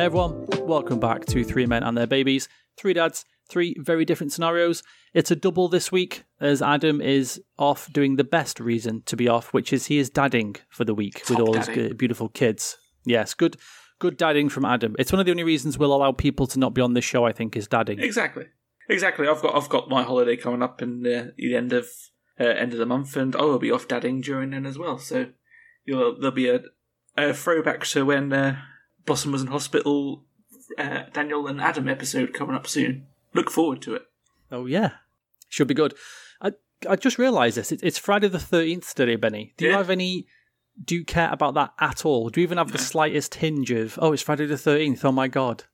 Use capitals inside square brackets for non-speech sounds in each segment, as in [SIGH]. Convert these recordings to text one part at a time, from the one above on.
Hey everyone, welcome back to Three Men and Their Babies. Three dads, three very different scenarios. It's a double this week as Adam is off doing the best reason to be off, which is he is dadding for the week with Top all his dadding. beautiful kids. Yes, good good dadding from Adam. It's one of the only reasons we'll allow people to not be on this show, I think, is dadding. Exactly. Exactly. I've got I've got my holiday coming up in uh, the end of uh, end of the month, and I will be off dadding during then as well. So you'll, there'll be a, a throwback to when uh, Blossom was in hospital. Uh, Daniel and Adam episode coming up soon. Look forward to it. Oh yeah, should be good. I I just realised this. It, it's Friday the thirteenth today, Benny. Do you have any? Do you care about that at all? Do you even have the slightest hinge of oh, it's Friday the thirteenth? Oh my god.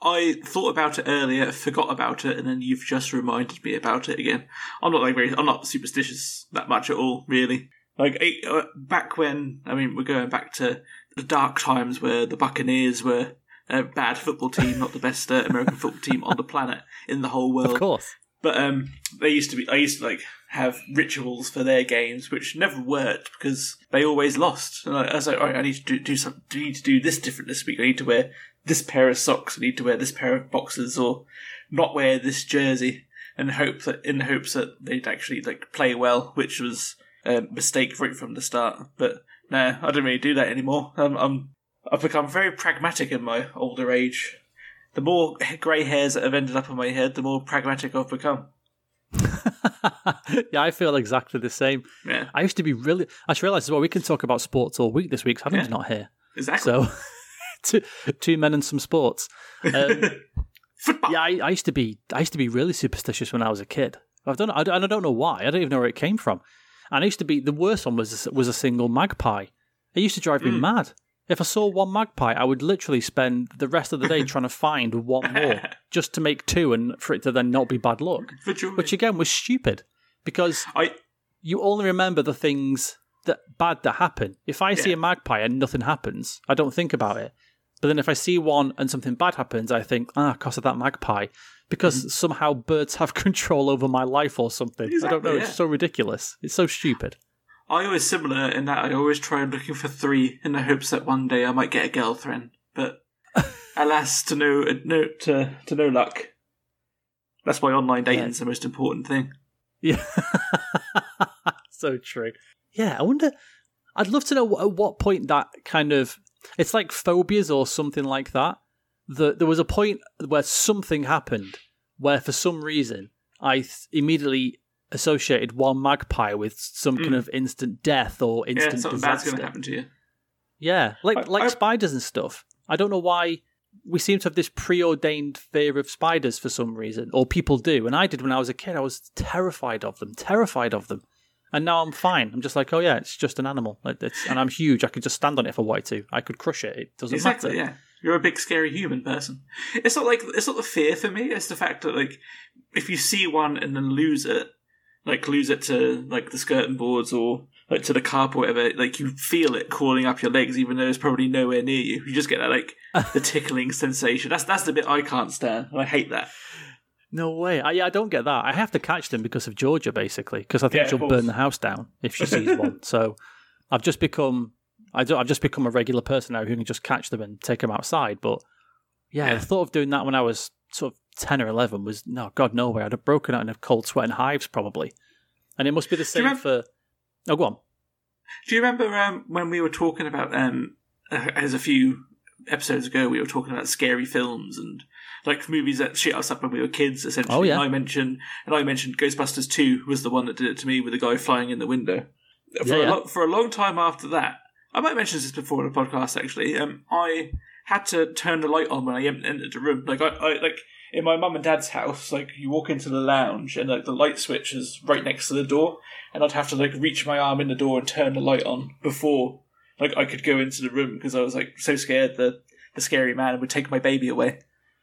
I thought about it earlier, forgot about it, and then you've just reminded me about it again. I'm not like very, I'm not superstitious that much at all, really. Like uh, back when, I mean, we're going back to the dark times where the Buccaneers were a bad football team, not the best uh, American football team on the planet in the whole world. Of course. But um, they used to be. I used to like have rituals for their games, which never worked because they always lost. And I, I was like, "All right, I need to do, do some. I need to do this different this week. I need to wear this pair of socks. I need to wear this pair of boxers, or not wear this jersey." And hope that in hopes that they'd actually like play well, which was a mistake right from the start. But no, I don't really do that anymore. I'm, I'm I've become very pragmatic in my older age. The more grey hairs that have ended up on my head, the more pragmatic I've become. [LAUGHS] yeah, I feel exactly the same. Yeah, I used to be really. I just realised as well we can talk about sports all week this week. Adam's Yeah. not here, exactly. so [LAUGHS] two two men and some sports. Um, [LAUGHS] Football. yeah, I, I used to be. I used to be really superstitious when I was a kid. I've done. I, don't- I don't know why. I don't even know where it came from. And I used to be. The worst one was was a single magpie. It used to drive me hmm. mad. If I saw one magpie, I would literally spend the rest of the day trying to [LAUGHS] find one more, just to make two, and for it to then not be bad luck. [LAUGHS] Which again was stupid, because I you only remember the things that bad that happen. If I see a magpie and nothing happens, I don't think about it. But then if I see one and something bad happens, I think, ah, because of that magpie. Because somehow birds have [LAUGHS] control over my life or something. I don't know. Mm-hmm. It's so ridiculous. It's so stupid. I always similar in that I always try looking for three in the hopes that one day I might get a girlfriend. But [LAUGHS] alas, to no no to to no luck. That's why online dating's the most important thing. Yeah. [LAUGHS] so true. Yeah, I wonder. I'd love to know at what point that kind of. It's like phobias or something like that. The, there was a point where something happened where, for some reason, I th- immediately associated one magpie with some kind hmm. of instant death or instant Yeah, something bad's going to happen to you. Yeah, like I- like I- spiders and stuff. I don't know why we seem to have this preordained fear of spiders for some reason, or people do, and I did when I was a kid. I was terrified of them, terrified of them, and now I'm fine. I'm just like, oh yeah, it's just an animal, like it's, and I'm huge. I could just stand on it if I wanted to. I could crush it. It doesn't Exactly, matter. yeah. You're a big scary human person. It's not like it's not the fear for me, it's the fact that like if you see one and then lose it, like lose it to like the skirting boards or like to the carp or whatever, like you feel it crawling up your legs even though it's probably nowhere near you. You just get that like the [LAUGHS] tickling sensation. That's that's the bit I can't stand. I hate that. No way. I, yeah, I don't get that. I have to catch them because of Georgia, basically, because I think Yeah, she'll burn the house down if she sees [LAUGHS] one. So I've just become, I I've just become a regular person now who can just catch them and take them outside. But yeah, Yeah. the thought of doing that when I was sort of ten or eleven was no, God, no way. I'd have broken out in a cold sweat and hives probably. And it must be the same remember- for. Oh, go on. Do you remember um, when we were talking about um, uh, as a few episodes ago, we were talking about scary films and like movies that shit us up when we were kids. Essentially, Oh, yeah. And I mentioned and I mentioned Ghostbusters Two was the one that did it to me with the guy flying in the window. For, Yeah, a, lo- for a long time after that, I might mention this before in the podcast. Actually, um, I had to turn the light on when I entered the room. Like I, I like in my mum and dad's house, like you walk into the lounge and like the light switch is right next to the door, and I'd have to like reach my arm in the door and turn the light on before like I could go into the room because I was like so scared that the scary man would take my baby away.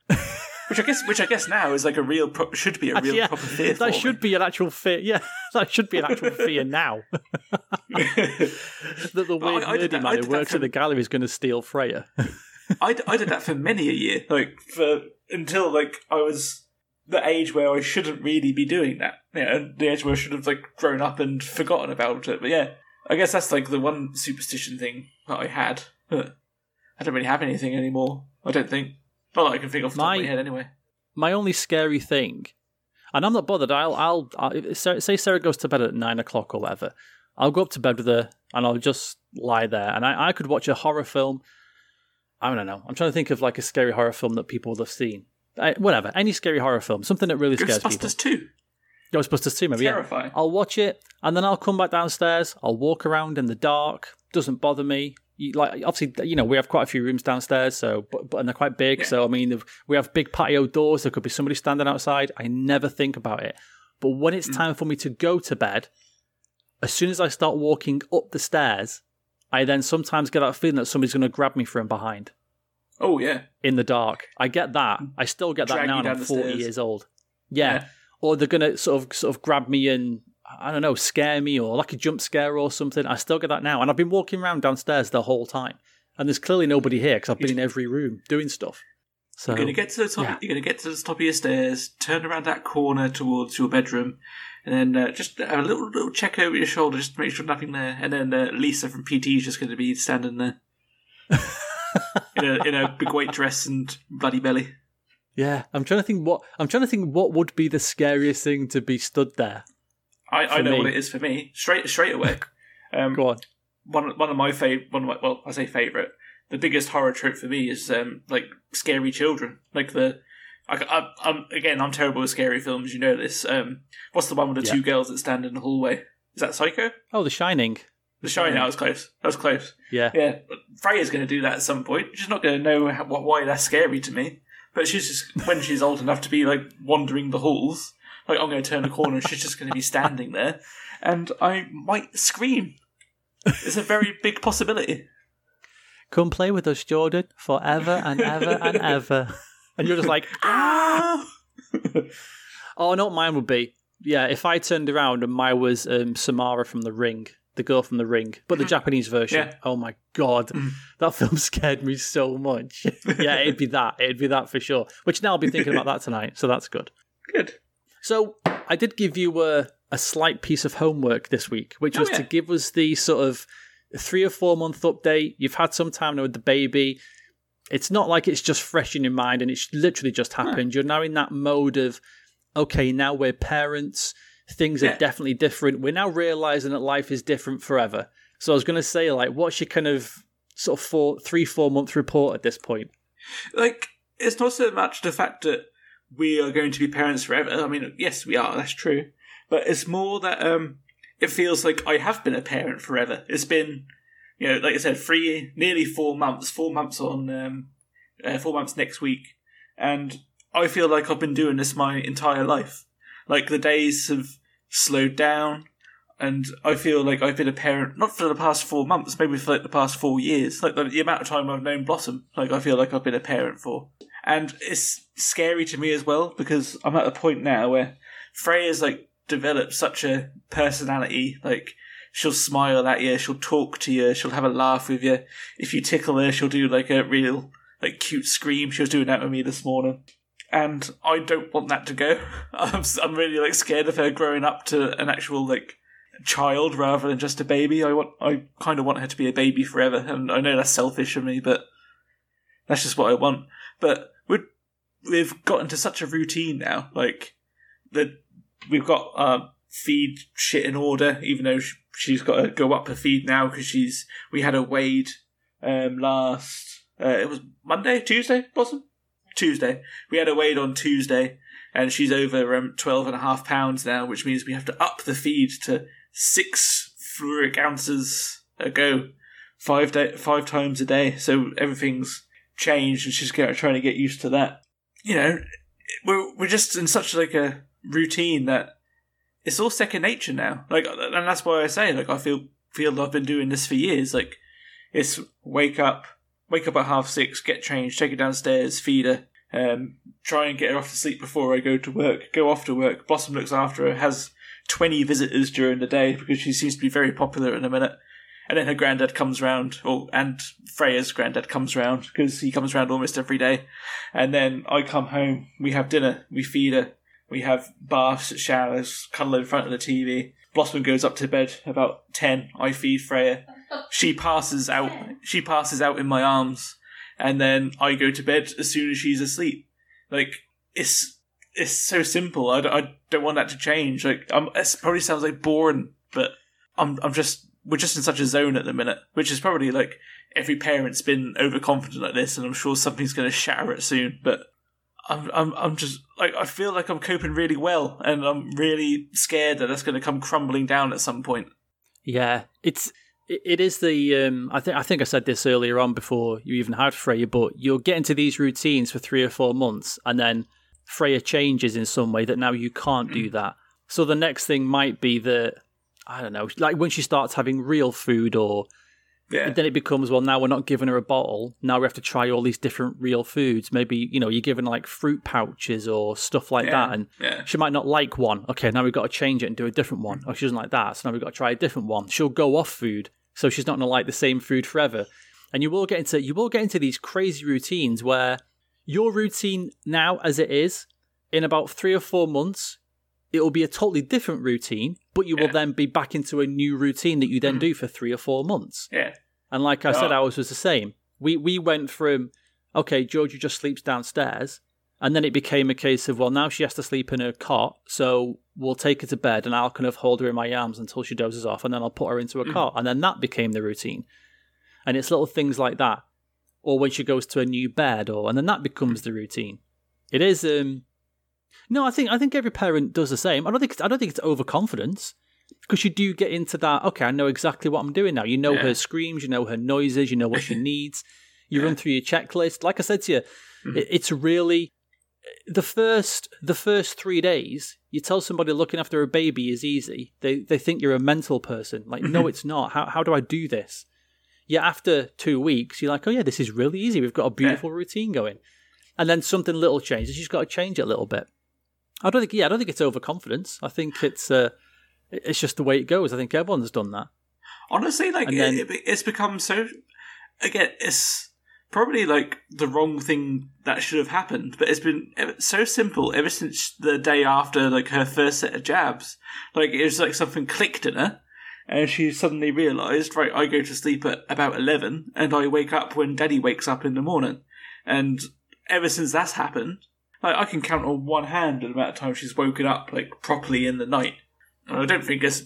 Which I guess, which I guess now is like a real pro- should be a real yeah, proper fear. [LAUGHS] that should be an actual fear. Yeah, that should be an actual fear now. [LAUGHS] that the weird I- I nerdy that- man who works for- at the gallery is going to steal Freya. [LAUGHS] I, I did that for many a year, like for until like I was the age where I shouldn't really be doing that. Yeah, the age where I should have like grown up and forgotten about it. But yeah, I guess that's like the one superstition thing that I had. But I don't really have anything anymore. I don't think. Not that I can think off My- of my head anyway. My only scary thing, and I'm not bothered. I'll, I'll, i say say Sarah goes to bed at nine o'clock or whatever. I'll go up to bed with her and I'll just lie there, and I, I could watch a horror film. I don't know. I'm trying to think of like a scary horror film that people will have seen. I, whatever, any scary horror film, something that really scares people. Ghostbusters 2. Ghostbusters 2, maybe. Yeah. I'll watch it and then I'll come back downstairs. I'll walk around in the dark. Doesn't bother me. You, like obviously, you know, we have quite a few rooms downstairs, so but, but and they're quite big. Yeah. So I mean, we have big patio doors. There could be somebody standing outside. I never think about it. But when it's Mm. time for me to go to bed, as soon as I start walking up the stairs, I then sometimes get that feeling that somebody's going to grab me from behind Oh, yeah. in the dark. I get that. I still get that Drag now, and I'm 40 stairs. years old. Yeah. Or they're gonna sort of sort of grab me and I don't know, scare me or like a jump scare or something. I still get that now, and I've been walking around downstairs the whole time, and there's clearly nobody here because I've been in every room doing stuff. So You're gonna get to the top. yeah. You're gonna get to the top of your stairs. Turn around that corner towards your bedroom, and then uh, just have a little little check over your shoulder just to make sure nothing there. And then uh, Lisa from PT is just going to be standing there [LAUGHS] in a in a big white dress and bloody belly. yeah, I'm trying to think what I'm trying to think what would be the scariest thing to be stood there. I, I know me. what it is for me. Straight straight away. [LAUGHS] Um, Go on. one one of my favorite one of my well I say favorite the biggest horror trope for me is um like scary children like the I, I, I'm again I'm terrible with scary films you know this um what's the one with the Yeah. two girls that stand in the hallway is that Psycho Oh, The Shining. The Shining that was close that was close Yeah. yeah Freya's going to do that at some point she's not going to know how, why that's scary to me but she's just when she's old enough to be like wandering the halls like I'm going to turn a corner and she's just going to be standing there and I might scream it's a very big possibility Come play with us, Jordan, forever and ever and ever. [LAUGHS] And you're just like, Ah! Oh, not mine would be. Yeah, if I turned around and mine was um, Samara from The Ring, the girl from The Ring, but the Japanese version. Yeah. Oh my god, Mm. that film [LAUGHS] scared me so much. [LAUGHS] yeah, it'd be that. It'd be that for sure. Which now I'll be thinking about that tonight, so that's good. Good. So I did give you a, a slight piece of homework this week, which Oh, was to give us the sort of three or four month update. You've had some time now with the baby. It's not like it's just fresh in your mind and it's literally just happened. You're now in that mode of, okay, now we're parents. Things are definitely different. We're now realizing that life is different forever. So I was going to say, like, what's your kind of sort of four, three, four month report at this point? Like, it's not so much the fact that we are going to be parents forever. I mean, yes, we are. That's true. But it's more that um, it feels like I have been a parent forever. It's been, you know, like I said, three, nearly four months. Four months on, um, uh, four months next week, and I feel like I've been doing this my entire life. Like the days have slowed down. And I feel like I've been a parent not for the past four months, maybe for like the past four years. Like the, the amount of time I've known Blossom, like I feel like I've been a parent for. And it's scary to me as well because I'm at the point now where Freya's like developed such a personality. Like she'll smile at you, she'll talk to you, she'll have a laugh with you. If you tickle her, she'll do like a real like cute scream. She was doing that with me this morning. And I don't want that to go. [LAUGHS] I'm, I'm really like scared of her growing up to an actual like child rather than just a baby. I want, I kind of want her to be a baby forever, and I know that's selfish of me, but that's just what I want. But we've gotten to such a routine now, like that we've got uh, feed shit in order, even though she's got to go up her feed now because she's we had a weighed um, last uh, it was Monday, Tuesday, Blossom, Tuesday. We had a weighed on Tuesday. And she's over um, 12 and a half pounds now, which means we have to up the feed to six fluoric ounces a go, five day, five times a day. So everything's changed, and she's trying to get used to that. You know, we're we're just in such like a routine that it's all second nature now. Like, and that's why I say like I feel feel I've been doing this for years. Like, it's wake up, wake up at half six, get changed, take her downstairs, feed her. Um, try and get her off to sleep before I go to work. Go off to work. Blossom looks after her. Has 20 visitors during the day because she seems to be very popular in a minute. And then her granddad comes round, or and Freya's granddad comes round because he comes round almost every day. And then I come home, we have dinner, we feed her, we have baths, showers, cuddle in front of the TV. Blossom goes up to bed about ten. I feed Freya. She passes out. [LAUGHS] She passes out in my arms, and then I go to bed as soon as she's asleep. Like it's it's so simple. I, don't- I don't want that to change. Like I'm, it probably sounds like boring, but I'm I'm just we're just in such a zone at the minute, which is probably like every parent's been overconfident like this, and I'm sure something's going to shatter it soon. But I'm I'm I'm just like I feel like I'm coping really well, and I'm really scared that that's going to come crumbling down at some point. Yeah, it's it, is the um, I think I think I said this earlier on before you even had Freya, but you'll get into these routines for three or four months, and then Freya changes in some way that now you can't do that. So the next thing might be that I don't know, like when she starts having real food, or Yeah, then it becomes well, now we're not giving her a bottle. Now we have to try all these different real foods. Maybe you know you're giving her, like fruit pouches or stuff like Yeah, that, and yeah. she might not like one. Okay, now we've got to change it and do a different one. Oh, she doesn't like that, so now we've got to try a different one. She'll go off food, so she's not going to like the same food forever. And you will get into you will get into these crazy routines where your routine now, as it is, in about three or four months, it will be a totally different routine. But you will Yeah. then be back into a new routine that you then do for three or four months. yeah, And like I said, Oh. ours was the same. We we went from okay, Georgia just sleeps downstairs, and then it became a case of well, now she has to sleep in her cot, so we'll take her to bed, and I'll kind of hold her in my arms until she dozes off, and then I'll put her into a cot, and then that became the routine. And it's little things like that, or when she goes to a new bed, or and then that becomes the routine. It is. um No, I think I think every parent does the same. I don't think it's, I don't think it's overconfidence because you do get into that. Okay, I know exactly what I'm doing now. You know Yeah. her screams, you know her noises, you know what she [LAUGHS] needs. You run through your checklist. Like I said to you, Mm-hmm. it, it's really the first the first three days. You tell somebody looking after a baby is easy. They they think you're a mental person. Like, no, it's not. How how do I do this? Yeah, after two weeks, you're like, oh yeah, this is really easy. We've got a beautiful routine going, and then something little changes. You've got to change it a little bit. I don't think. Yeah, I don't think it's overconfidence. I think it's uh, it's just the way it goes. I think everyone's done that. Honestly, like And then- it, it- it's become so. Again, it's probably like the wrong thing that should have happened, but it's been so simple ever since the day after like her first set of jabs. Like it was like something clicked in her, and she suddenly realised, right, I go to sleep at about eleven, and I wake up when Daddy wakes up in the morning, and ever since that's happened, like I can count on one hand the amount of times she's woken up like properly in the night. And I don't think it's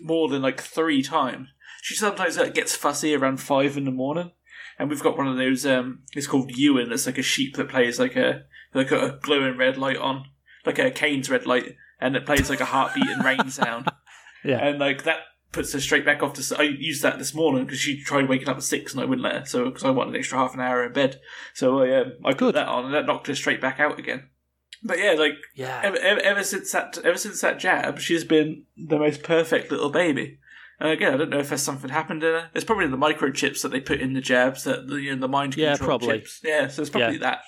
more than like three times. She sometimes uh, gets fussy around five in the morning, and we've got one of those. Um, it's called Ewan. It's like a sheep that plays like a like a glowing red light on, like a Kane's red light, and it plays like a heartbeat and rain sound. [LAUGHS] Yeah. and like that puts her straight back off to. I used that this morning because she tried waking up at six, and I wouldn't let her. So because I wanted an extra half an hour in bed, so I um, I put Good. that on, and that knocked her straight back out again. But yeah, like Yeah. ever, ever, ever since that ever since that jab, she's been the most perfect little baby. And again, I don't know if there's something happened in her. It's probably the microchips that they put in the jabs, that the, you know, the mind Yeah, control probably. chips. Yeah, so it's probably Yeah. that.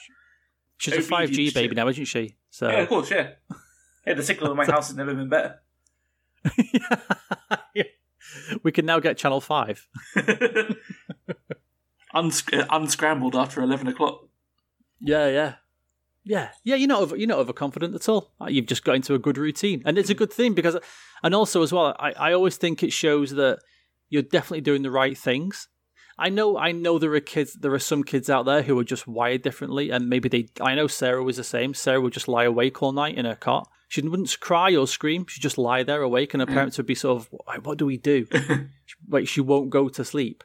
She's a five G baby now, isn't she? So Yeah, of course, yeah. Yeah, the signal in my [LAUGHS] house has never been better. [LAUGHS] we can now get Channel Five. [LAUGHS] Uns- uh, unscrambled after eleven o'clock. Yeah, yeah, yeah, yeah. You're not over, you're not overconfident at all. Uh, You've just got into a good routine, and it's a good thing because, and also as well, I, I always think it shows that you're definitely doing the right things. I know, I know there are kids, there are some kids out there who are just wired differently, and maybe they. I know Sarah was the same. Sarah would just lie awake all night in her cot. She wouldn't cry or scream. She'd just lie there awake, and her parents would be sort of, "What do we do?" [LAUGHS] like she won't go to sleep.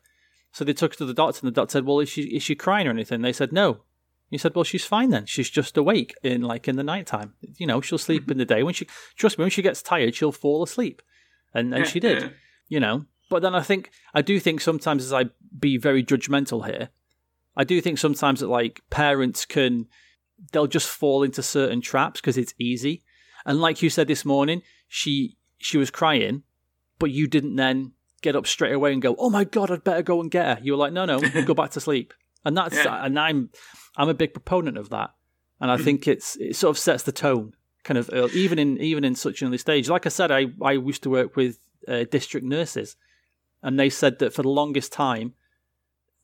So they took her to the doctor, and the doctor said, "Well, is she is she crying or anything?" They said, "No." He said, "Well, she's fine then. She's just awake in like in the nighttime. You know, she'll sleep mm-hmm. in the day. When she trust me, when she gets tired, she'll fall asleep." And and she did. You know. But then I think I do think sometimes as I be very judgmental here, I do think sometimes that like parents can they'll just fall into certain traps because it's easy. And like you said this morning, she she was crying, but you didn't then get up straight away and go, "Oh my god, I'd better go and get her." You were like, "No, no, [LAUGHS] go back to sleep." And that's Yeah. and I'm I'm a big proponent of that, and I think it's it sort of sets the tone, kind of early, even in even in such an early stage. Like I said, I I used to work with uh, district nurses, and they said that for the longest time,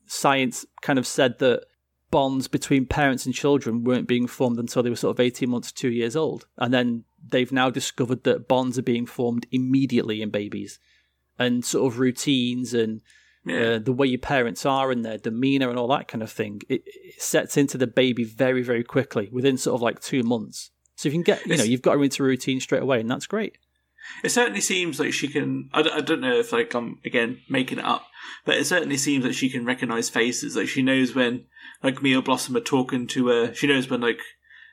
science kind of said that bonds between parents and children weren't being formed until they were sort of 18 months, two years old. And then they've now discovered that bonds are being formed immediately in babies and sort of routines and Yeah. uh, the way your parents are and their demeanor and all that kind of thing. It, it sets into the baby very, very quickly within sort of like two months. So if you can get, you know, you've got her into routine straight away, and that's great. It certainly seems like she can. I, d- I don't know if like I'm again making it up, but it certainly seems that she can recognize faces. Like she knows when like Mia Blossom are talking to her. She knows when like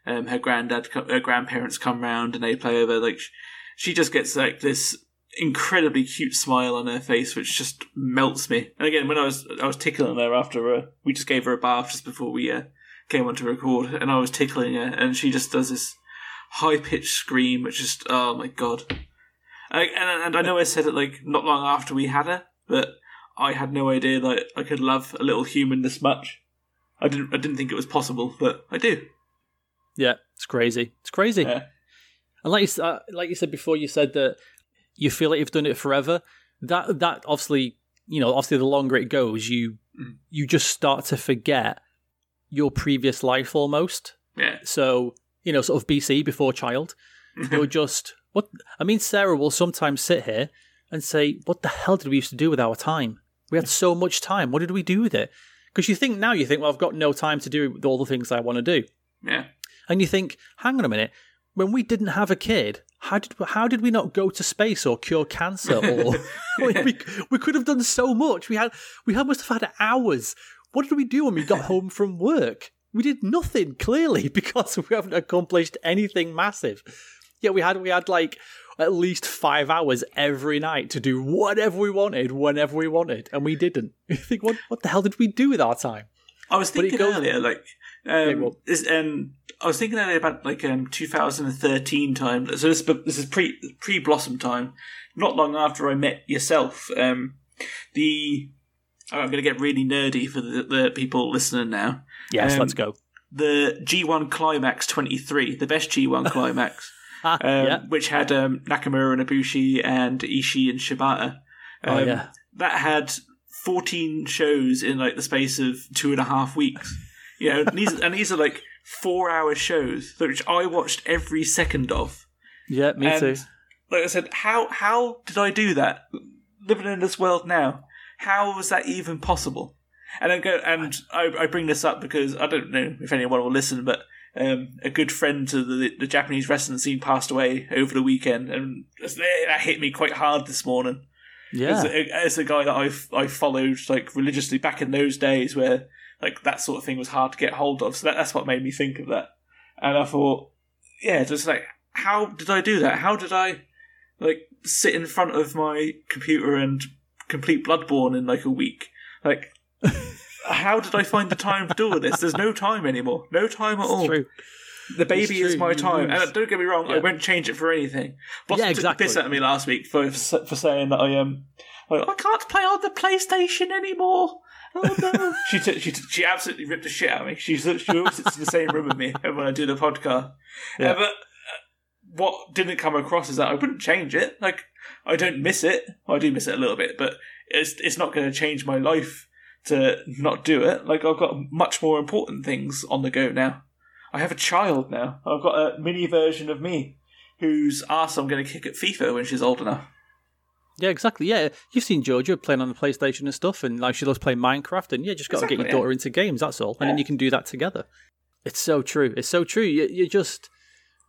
um, her granddad, her grandparents come round and they play over. Like sh- she just gets like this incredibly cute smile on her face, which just melts me. And again, when I was I was tickling her after uh, we just gave her a bath just before we uh, came on to record, and I was tickling her, and she just does this high pitched scream, which just oh my god. I, and, and I know I said it like not long after we had her, but I had no idea that I could love a little human this much. I didn't. I didn't think it was possible, but I do. Yeah, it's crazy. It's crazy. Yeah. And like you, uh, like you said before, you said that you feel like you've done it forever. That that obviously, you know, obviously the longer it goes, you Mm. you just start to forget your previous life almost. Yeah. So you know, sort of BC before child, [LAUGHS] you're just what I mean. Sarah will sometimes sit here and say, "What the hell did we used to do with our time? We had so much time. What did we do with it?" Because you think now, you think, "Well, I've got no time to do all the things I want to do." Yeah. and you think, hang on a minute, when we didn't have a kid, how did how did we not go to space or cure cancer or [LAUGHS] [LAUGHS] we, we could have done so much. We had we must have had hours. What did we do when we got [LAUGHS] home from work? We did nothing clearly because we haven't accomplished anything massive. Yeah, we had we had like at least five hours every night to do whatever we wanted whenever we wanted, and we didn't. [LAUGHS] You think what what the hell did we do with our time? I was thinking goes- earlier, like, um, um, I was thinking earlier about like um, 2013 time. So this, this is pre pre Blossom time. Not long after I met yourself, um, the oh, I'm going to get really nerdy for the, the people listening now. Yes, Um, let's go. The G1 Climax 23, the best G1 [LAUGHS] Climax, um, yeah. which had um, Nakamura and Ibushi and Ishii and Shibata. Oh, Um, yeah. that had 14 shows in like the space of two and a half weeks. You know, and these, and these are like four hour shows, which I watched every second of. Yeah, me and, too. Like I said, how how did I do that? Living in this world now, how was that even possible? And I go, and I, I bring this up because I don't know if anyone will listen, but um, a good friend to the, the Japanese wrestling scene passed away over the weekend, and that hit me quite hard this morning. Yeah. As, a, as a guy that I've I followed like religiously back in those days where like that sort of thing was hard to get hold of. So that, that's what made me think of that. And I thought, yeah, just like how did I do that? How did I like sit in front of my computer and complete Bloodborne in like a week? Like how did I find the time to do all this? There's no time anymore. No time at all. True. The baby It's is my time, and don't get me wrong, I won't change it for anything. Blossom Yeah, took the piss out of me last week for for saying that I um I can't play on the PlayStation anymore. Oh no! [LAUGHS] she took she took- she absolutely ripped the shit out of me. She she always sits in the same room with me [LAUGHS] when I do the podcast. Yeah. Uh, but uh, what didn't come across is that I wouldn't change it. Like I don't miss it. Well, I do miss it a little bit, but it's it's not going to change my life to not do it. Like I've got much more important things on the go now. I have a child now. I've got a mini version of me whose ass I'm going to kick at FIFA when she's old enough. Yeah, exactly. Yeah, you've seen Georgia playing on the PlayStation and stuff, and like she loves playing Minecraft, and yeah, just got to get Exactly, your yeah. daughter into games. That's all, and then you can do that together. It's so true. It's so true. You, you just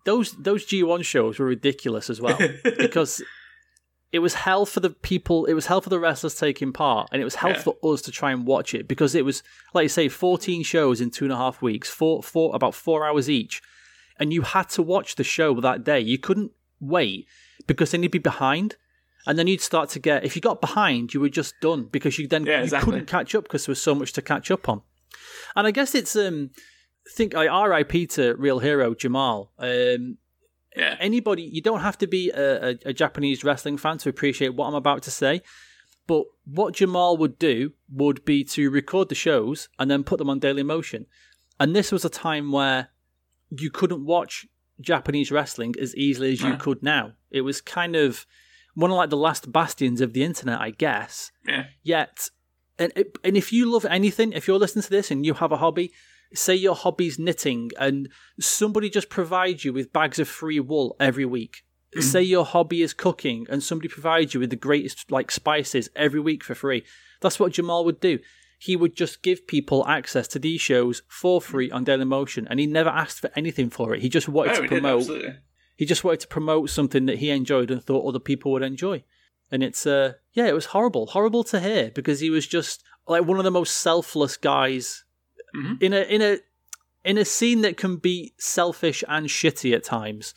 those those G one shows were ridiculous as well [LAUGHS] because it was hell for the people. It was hell for the wrestlers taking part, and it was hell Yeah. for us to try and watch it because it was like you say, fourteen shows in two and a half weeks, four four about four hours each, and you had to watch the show that day. You couldn't wait because then you'd be behind. And then you'd start to get, if you got behind, you were just done because you then Yeah, you exactly. couldn't catch up because there was so much to catch up on. And I guess it's, um, think I RIP to real hero Jamal. Um, Yeah. anybody, you don't have to be a, a, a Japanese wrestling fan to appreciate what I'm about to say. But what Jamal would do would be to record the shows and then put them on Dailymotion. And this was a time where you couldn't watch Japanese wrestling as easily as you could now. It was kind of one of like the last bastions of the internet, I guess. Yeah. Yet, and and if you love anything, if you're listening to this and you have a hobby, say your hobby's knitting, and somebody just provides you with bags of free wool every week, say your hobby is cooking and somebody provides you with the greatest like spices every week for free. That's what Jamal would do. He would just give people access to these shows for free on Dailymotion, and he never asked for anything for it. He just wanted Oh, to did, promote. He just wanted to promote something that he enjoyed and thought other people would enjoy. And it's uh yeah, it was horrible, horrible to hear because he was just like one of the most selfless guys Mhm. in a in a in a scene that can be selfish and shitty at times.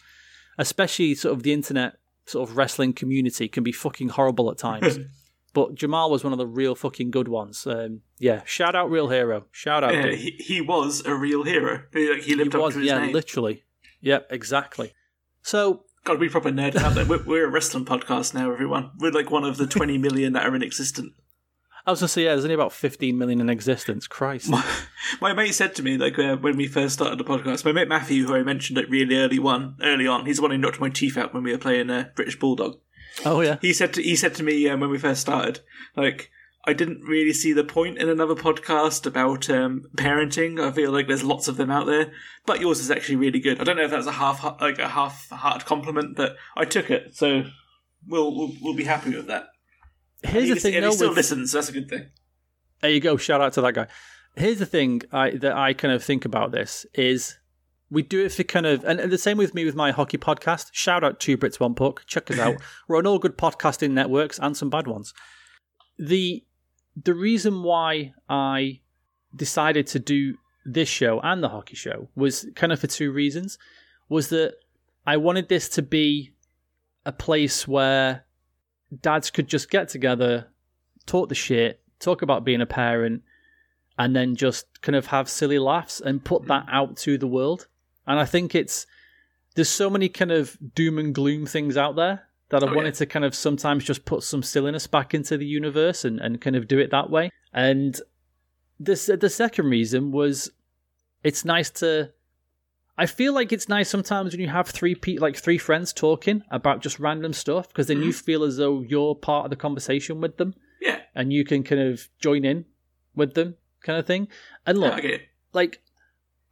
Especially sort of the internet sort of wrestling community can be fucking horrible at times. [LAUGHS] but Jamal was one of the real fucking good ones. Um, yeah, shout out real hero. Shout out. Yeah, dude. he, he was a real hero. He, like, he lived he up was, to his yeah, name. literally. Yep, exactly. So God, we proper nerd out there. We're, we're a wrestling podcast now, everyone. We're like one of the [LAUGHS] 20 million that are in existence. I was gonna say, yeah, there's only about 15 million in existence. Christ. My mate said to me, like uh, when we first started the podcast, my mate Matthew, who I mentioned it really early one, early on, he's the one who knocked my teeth out when we were playing uh, British Bulldog. Oh yeah. He said to he said to me um, when we first started, like I didn't really see the point in another podcast about um, parenting. I feel like there's lots of them out there, but yours is actually really good. I don't know if that's a half like a half hearted compliment, but I took it, so we'll we'll, we'll be happy with that. Here's he, the thing, though. he still with- listens. So that's a good thing. There you go. Shout out to that guy. Here's the thing I, that I kind of think about this is we do it for kind of, and the same with me with my hockey podcast. Shout out to Brits One Puck. Check us out. [LAUGHS] We're on all good podcasting networks and some bad ones. The the reason why I decided to do this show and the hockey show was kind of for two reasons. Was that I wanted this to be a place where dads could just get together, talk the shit, talk about being a parent, and then just kind of have silly laughs and put that mm-hmm. out to the world. And I think it's there's so many kind of doom and gloom things out there that I Oh, wanted yeah. to kind of sometimes just put some silliness back into the universe and, and kind of do it that way. And this the second reason was it's nice to I feel like it's nice sometimes when you have three pe- like three friends talking about just random stuff because then you feel as though you're part of the conversation with them Yeah, and you can kind of join in with them kind of thing. And look, yeah, I like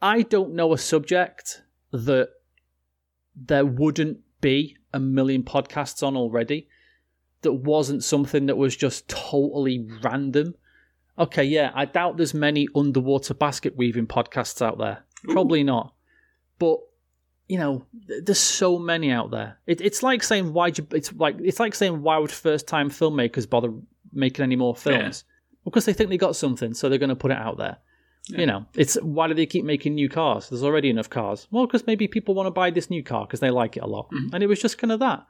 I don't know a subject that there wouldn't be a million podcasts on already that wasn't something that was just totally random. Okay, yeah, I doubt there's many underwater basket weaving podcasts out there. Probably not. But you know, there's so many out there. It, it's like saying why you, it's like it's like saying why would first time filmmakers bother making any more films? Because they think they got something, so they're going to put it out there. You know, it's why do they keep making new cars? There's already enough cars. Well, because maybe people want to buy this new car because they like it a lot, and it was just kind of that.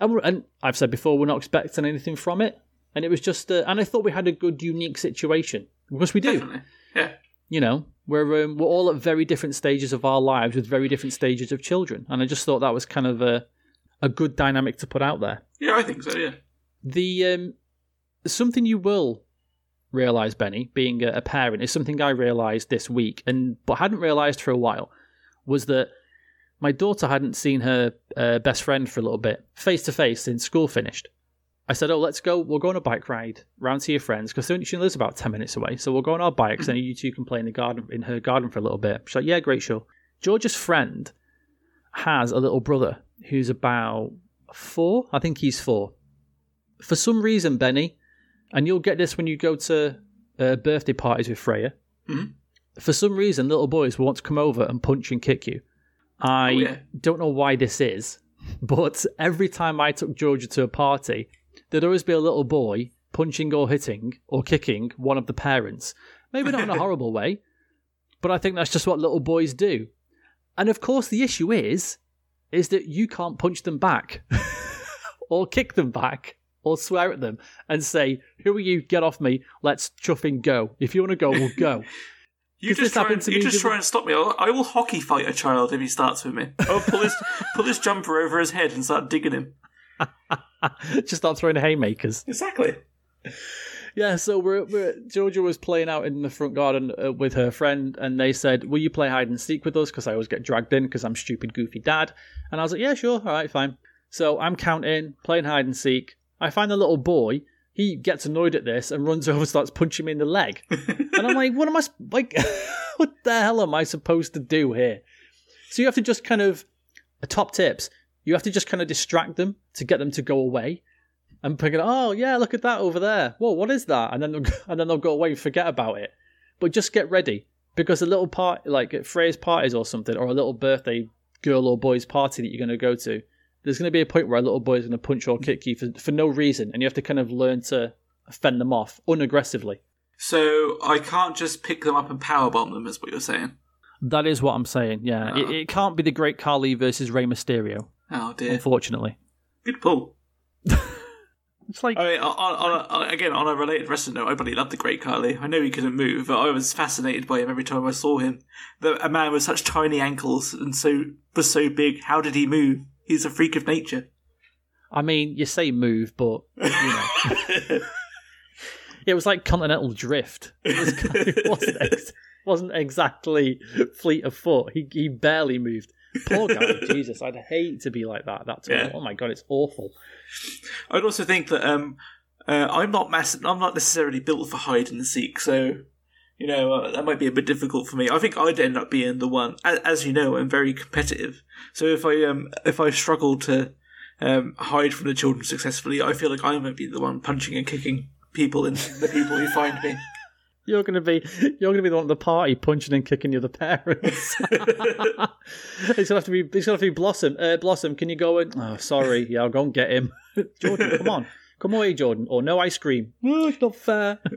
And, we're, and I've said before, we're not expecting anything from it, and it was just. Uh, and I thought we had a good, unique situation because we do. Definitely. Yeah. You know, we're um, we're all at very different stages of our lives with very different stages of children, and I just thought that was kind of a a good dynamic to put out there. Yeah, I think so, yeah. The um, something you will realize, Benny, being a, a parent, is something I realized this week, and but hadn't realized for a while, was that my daughter hadn't seen her uh, best friend for a little bit, face to face, since school finished. I said, "Oh, let's go. We'll go on a bike ride round to your friends because she lives about ten minutes away. So we'll go on our bikes, and you two can play in the garden in her garden for a little bit." She's like, "Yeah, great, sure." George's friend has a little brother who's about four. I think he's four. For some reason, Benny, and you'll get this when you go to uh, birthday parties with Freya. Mhm. For some reason, little boys will want to come over and punch and kick you. I Oh, yeah. don't know why this is, [LAUGHS] but every time I took Georgia to a party, there'd always be a little boy punching or hitting or kicking one of the parents. Maybe not in a [LAUGHS] horrible way, but I think that's just what little boys do. And of course, the issue is, is that you can't punch them back, [LAUGHS] or kick them back, or swear at them and say, "Who are you? Get off me! Let's chuffing go. If you want to go, we'll go." [LAUGHS] You just try and, to you just the- try and stop me. I'll, I will hockey fight a child if he starts with me. I'll pull his pull his jumper over his head and start digging him. [LAUGHS] just start throwing haymakers. Exactly. Yeah, so we're, we're Georgia was playing out in the front garden uh, with her friend, and they said, "Will you play hide and seek with us?" Because I always get dragged in because I'm stupid, goofy dad. And I was like, "Yeah, sure, all right, fine." So I'm counting, playing hide and seek. I find the little boy. He gets annoyed at this and runs [LAUGHS] over, and starts punching me in the leg. [LAUGHS] and I'm like, "What am I like? what the hell am I supposed to do here?" So you have to just kind of uh, top tips. You have to just kind of distract them to get them to go away. And pick it, oh yeah, look at that over there. Whoa, what is that? And then they'll, [LAUGHS] and then they'll go away and forget about it. But just get ready because a little part, like at Freya's parties or something, or a little birthday girl or boy's party that you're going to go to, there's going to be a point where a little boy is going to punch or kick you for, for no reason, and you have to kind of learn to fend them off unaggressively. So I can't just pick them up and powerbomb them, is what you're saying. That is what I'm saying. Yeah, Oh. it, ah. it can't be the Great Khali versus Rey Mysterio, Oh dear. unfortunately. Good pull. [LAUGHS] It's like I mean, on, on, on, again, on a related wrestling note, I bloody loved the Great Khali. I know he couldn't move, but I was fascinated by him every time I saw him. The, a man with such tiny ankles and so was so big. How did he move? He's a freak of nature. I mean, you say move, but you know, [LAUGHS] it was like continental drift. It, was, [LAUGHS] it wasn't, ex- wasn't exactly fleet of foot. He he barely moved. Poor guy, [LAUGHS] Jesus! I'd hate to be like that. That's Yeah. oh my god, it's awful. I'd also think that um, uh, I'm not massive. I'm not necessarily built for hide and seek, so you know uh, that might be a bit difficult for me. I think I'd end up being the one. As, as you know, I'm very competitive. So if I um if I struggle to um hide from the children successfully, I feel like I might be the one punching and kicking people and the people who find me. [LAUGHS] You're gonna be you're gonna be the one at the party punching and kicking the other parents. [LAUGHS] it's gonna have to be it's gonna have to be Blossom. Uh, Blossom, can you go and oh sorry, yeah, I'll go and get him. [LAUGHS] Jordan, come on. Come away, Jordan. Or no ice cream. Oh, it's not fair. [LAUGHS]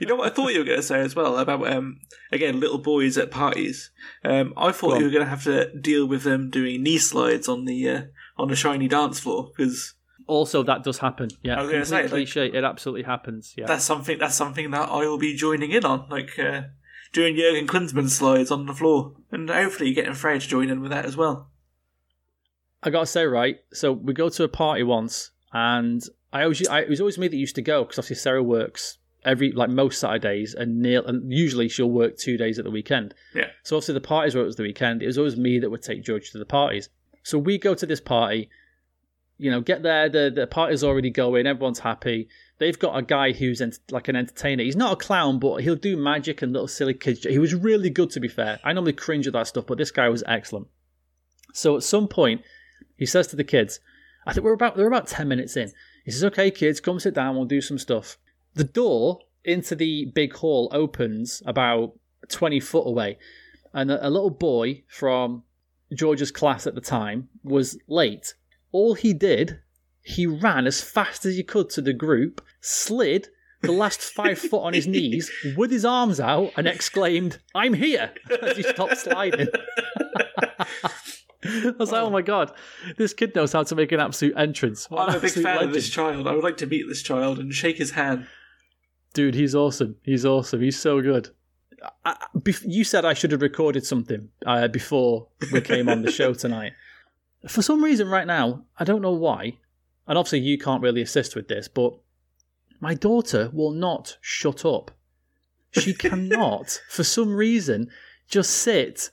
You know what I thought you were going to say as well about um again little boys at parties. Um, I thought you were going to have to deal with them doing knee slides on the uh, on the shiny dance floor because Also, that does happen. Yeah, I was gonna say, like- cliche. It absolutely happens. Yeah, that's something that's something that I will be joining in on, like uh, doing Jurgen Klinsmann slides on the floor, and hopefully getting Freya to join in with that as well. I gotta say, right. So we go to a party once, and I always, I, it was always me that used to go because obviously Sarah works every like most Saturdays, and Neil, and usually she'll work two days at the weekend. Yeah. So obviously the parties where it was the weekend, it was always me that would take George to the parties. So we go to this party, you know, get there, the the party's already going, everyone's happy. They've got a guy who's ent- like an entertainer. He's not a clown, but he'll do magic and little silly kids. He was really good, to be fair. I normally cringe at that stuff, but this guy was excellent. So at some point, he says to the kids, I think we're about they're about ten minutes in. He says, "Okay, kids, come sit down. We'll do some stuff." The door into the big hall opens about twenty foot away, and a, a little boy from George's class at the time was late. All he did, he ran as fast as he could to the group, slid the last five foot on his knees with his arms out, and exclaimed, "I'm here!" as he stopped sliding. [LAUGHS] I was like, oh my god, this kid knows how to make an absolute entrance. What I'm a big fan of this child. I would like to meet this child and shake his hand. Dude, he's awesome. He's awesome. He's so good. I, you said I should have recorded something uh, before we came on the show tonight. For some reason, right now, I don't know why, and obviously you can't really assist with this, but my daughter will not shut up. She [LAUGHS] cannot, for some reason, just sit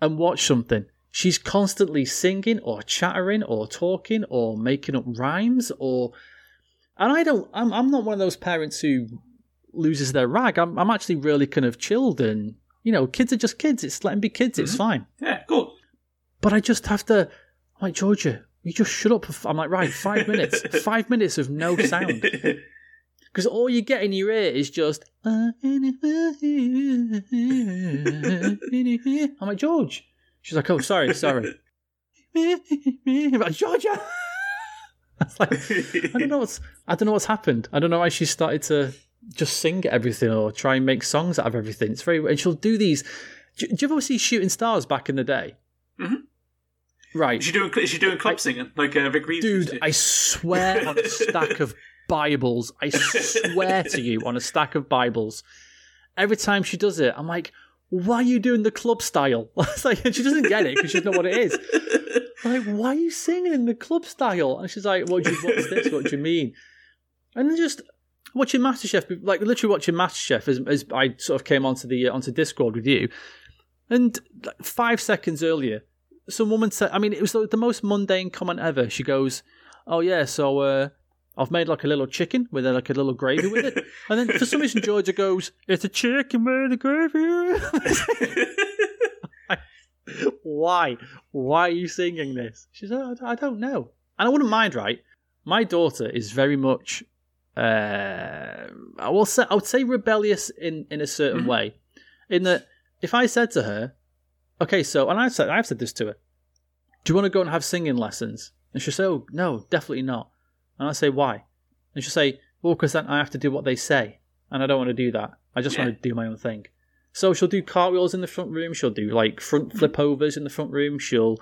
and watch something. She's constantly singing or chattering or talking or making up rhymes or and I don't I'm I'm not one of those parents who loses their rag. I'm I'm actually really kind of chilled and you know, kids are just kids. It's let them be kids, it's mm-hmm. fine. Yeah, cool. But I just have to I'm like, Georgia, you just shut up I'm like, right, five minutes. [LAUGHS] five minutes of no sound. [LAUGHS] Because all you get in your ear is just. [LAUGHS] I'm like, George. She's like, oh, sorry, sorry. I'm like, Georgia. Like, I don't know what's I don't know what's happened. I don't know why she started to just sing everything or try and make songs out of everything. It's very and she'll do these. Do, do you ever see Shooting Stars back in the day? Mhm. Right, Is she doing? Is she doing club singing like uh, Vic Reeves? Dude. I swear on a stack of Bibles, I [LAUGHS] swear to you on a stack of Bibles, every time she does it, I'm like, why are you doing the club style? [LAUGHS] It's like, and she doesn't get it because she doesn't know what it is. I'm like, why are you singing in the club style? And she's like, what do you, what's this? What do you mean? And then just watching MasterChef, like literally watching MasterChef as, as I sort of came onto the uh, onto Discord with you, and like, five seconds earlier, some woman said, I mean, it was the, the most mundane comment ever. She goes, "Oh yeah, so uh, I've made like a little chicken with uh, like a little gravy with it," and then for some reason Georgia goes, "It's a chicken with a gravy." [LAUGHS] why? Why are you singing this? She said, oh, I don't know. And I wouldn't mind, right? My daughter is very much, uh, I will say, I would say rebellious in, in a certain way. In that, if I said to her, okay, so, and I've said, I've said this to her, do you want to go and have singing lessons? And she'll say, oh, no, definitely not. And I say, why? And she'll say, well, because then I have to do what they say. And I don't want to do that. I just Yeah. want to do my own thing. So she'll do cartwheels in the front room. She'll do like front flip overs in the front room. She'll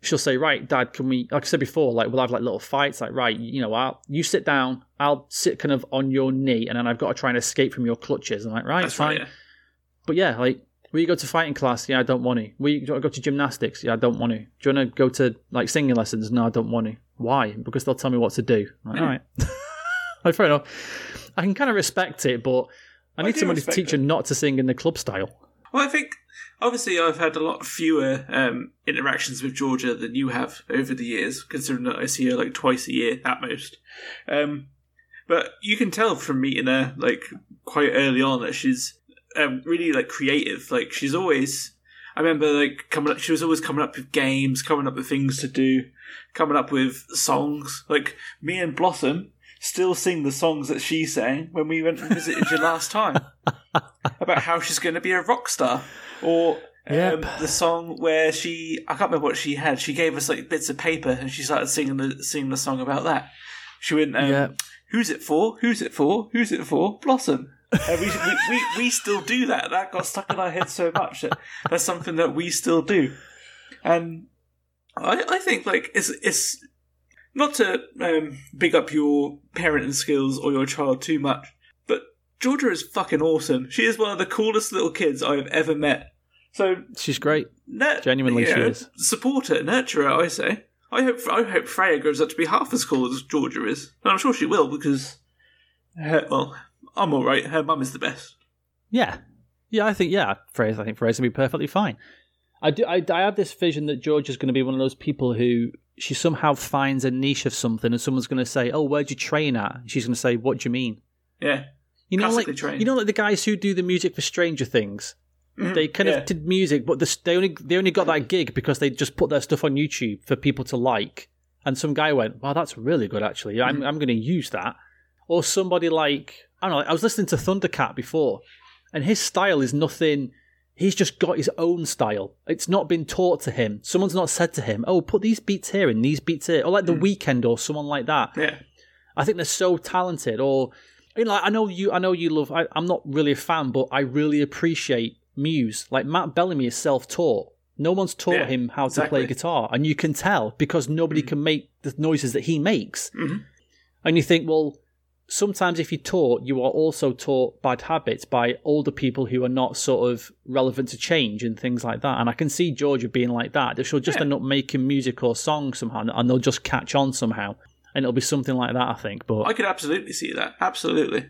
she'll say, "Right, Dad, can we?" Like I said before, like we'll have like little fights. Like, right, you know, I'll you sit down. I'll sit kind of on your knee, and then I've got to try and escape from your clutches. I'm like, right, That's fine. right. Yeah. But yeah, like, will you go to fighting class? Yeah, I don't want to. Will you you to go to gymnastics? Yeah, I don't want to. Do you want to go to like singing lessons? No, I don't want to. Why? Because they'll tell me what to do. Like, all right. [LAUGHS] like, fair enough. I can kind of respect it, but I need do somebody to teach her not to sing in the club style. Well, I think obviously I've had a lot fewer um, interactions with Georgia than you have over the years, considering that I see her like twice a year at most. Um, but you can tell from meeting her like quite early on that she's um, really like creative. Like she's always. I remember like coming up. She was always coming up with games, coming up with things to do, coming up with songs. Like me and Blossom still sing the songs that she sang when we went and visited you last time [LAUGHS] about how she's going to be a rock star, or um, Yep. the song where she I can't remember what she had. She gave us like bits of paper and she started singing the singing the song about that. She went, um, Yep. "Who's it for? Who's it for? Who's it for? Blossom." [LAUGHS] And we, we, we, we still do that. That got stuck in our head so much that that's something that we still do. And I, I think like it's it's not to um, big up your parenting skills or your child too much, but Georgia is fucking awesome. She is one of the coolest little kids I have ever met. So She's great. nur- Genuinely you she is. Support her, nurture her. I say. I hope I hope Freya grows up to be half as cool as Georgia is, and I'm sure she will because, her, well, I'm all right. Her mum is the best. Yeah, yeah. I think yeah. Phrase. I think Phrase will be perfectly fine. I do. I, I have this vision that George is going to be one of those people who she somehow finds a niche of something, and someone's going to say, "Oh, where'd you train at?" And she's going to say, "What do you mean?" Yeah, You know, like trained. you know, like the guys who do the music for Stranger Things. Mm-hmm. They kind yeah. of did music, but the, they only they only got that [LAUGHS] gig because they just put their stuff on YouTube for people to like. And some guy went, "Wow, that's really good, actually. I'm mm-hmm. I'm going to use that." Or somebody like I don't know. I was listening to Thundercat before, and his style is nothing. He's just got his own style. It's not been taught to him. Someone's not said to him, "Oh, put these beats here and these beats here," or like The Weeknd or someone like that. yeah. I think they're so talented. Or you know, like, I know you. I know you love. I, I'm not really a fan, but I really appreciate Muse. Like Matt Bellamy is self-taught. No one's taught Yeah, him how to play guitar, and you can tell because nobody can make the noises that he makes. Mhm. And you think, well, sometimes if you're taught, you are also taught bad habits by older people who are not sort of relevant to change and things like that. And I can see Georgia being like that. That she'll just Yeah. end up making music or songs somehow, and they'll just catch on somehow. And it'll be something like that, I think. But I could absolutely see that. Absolutely.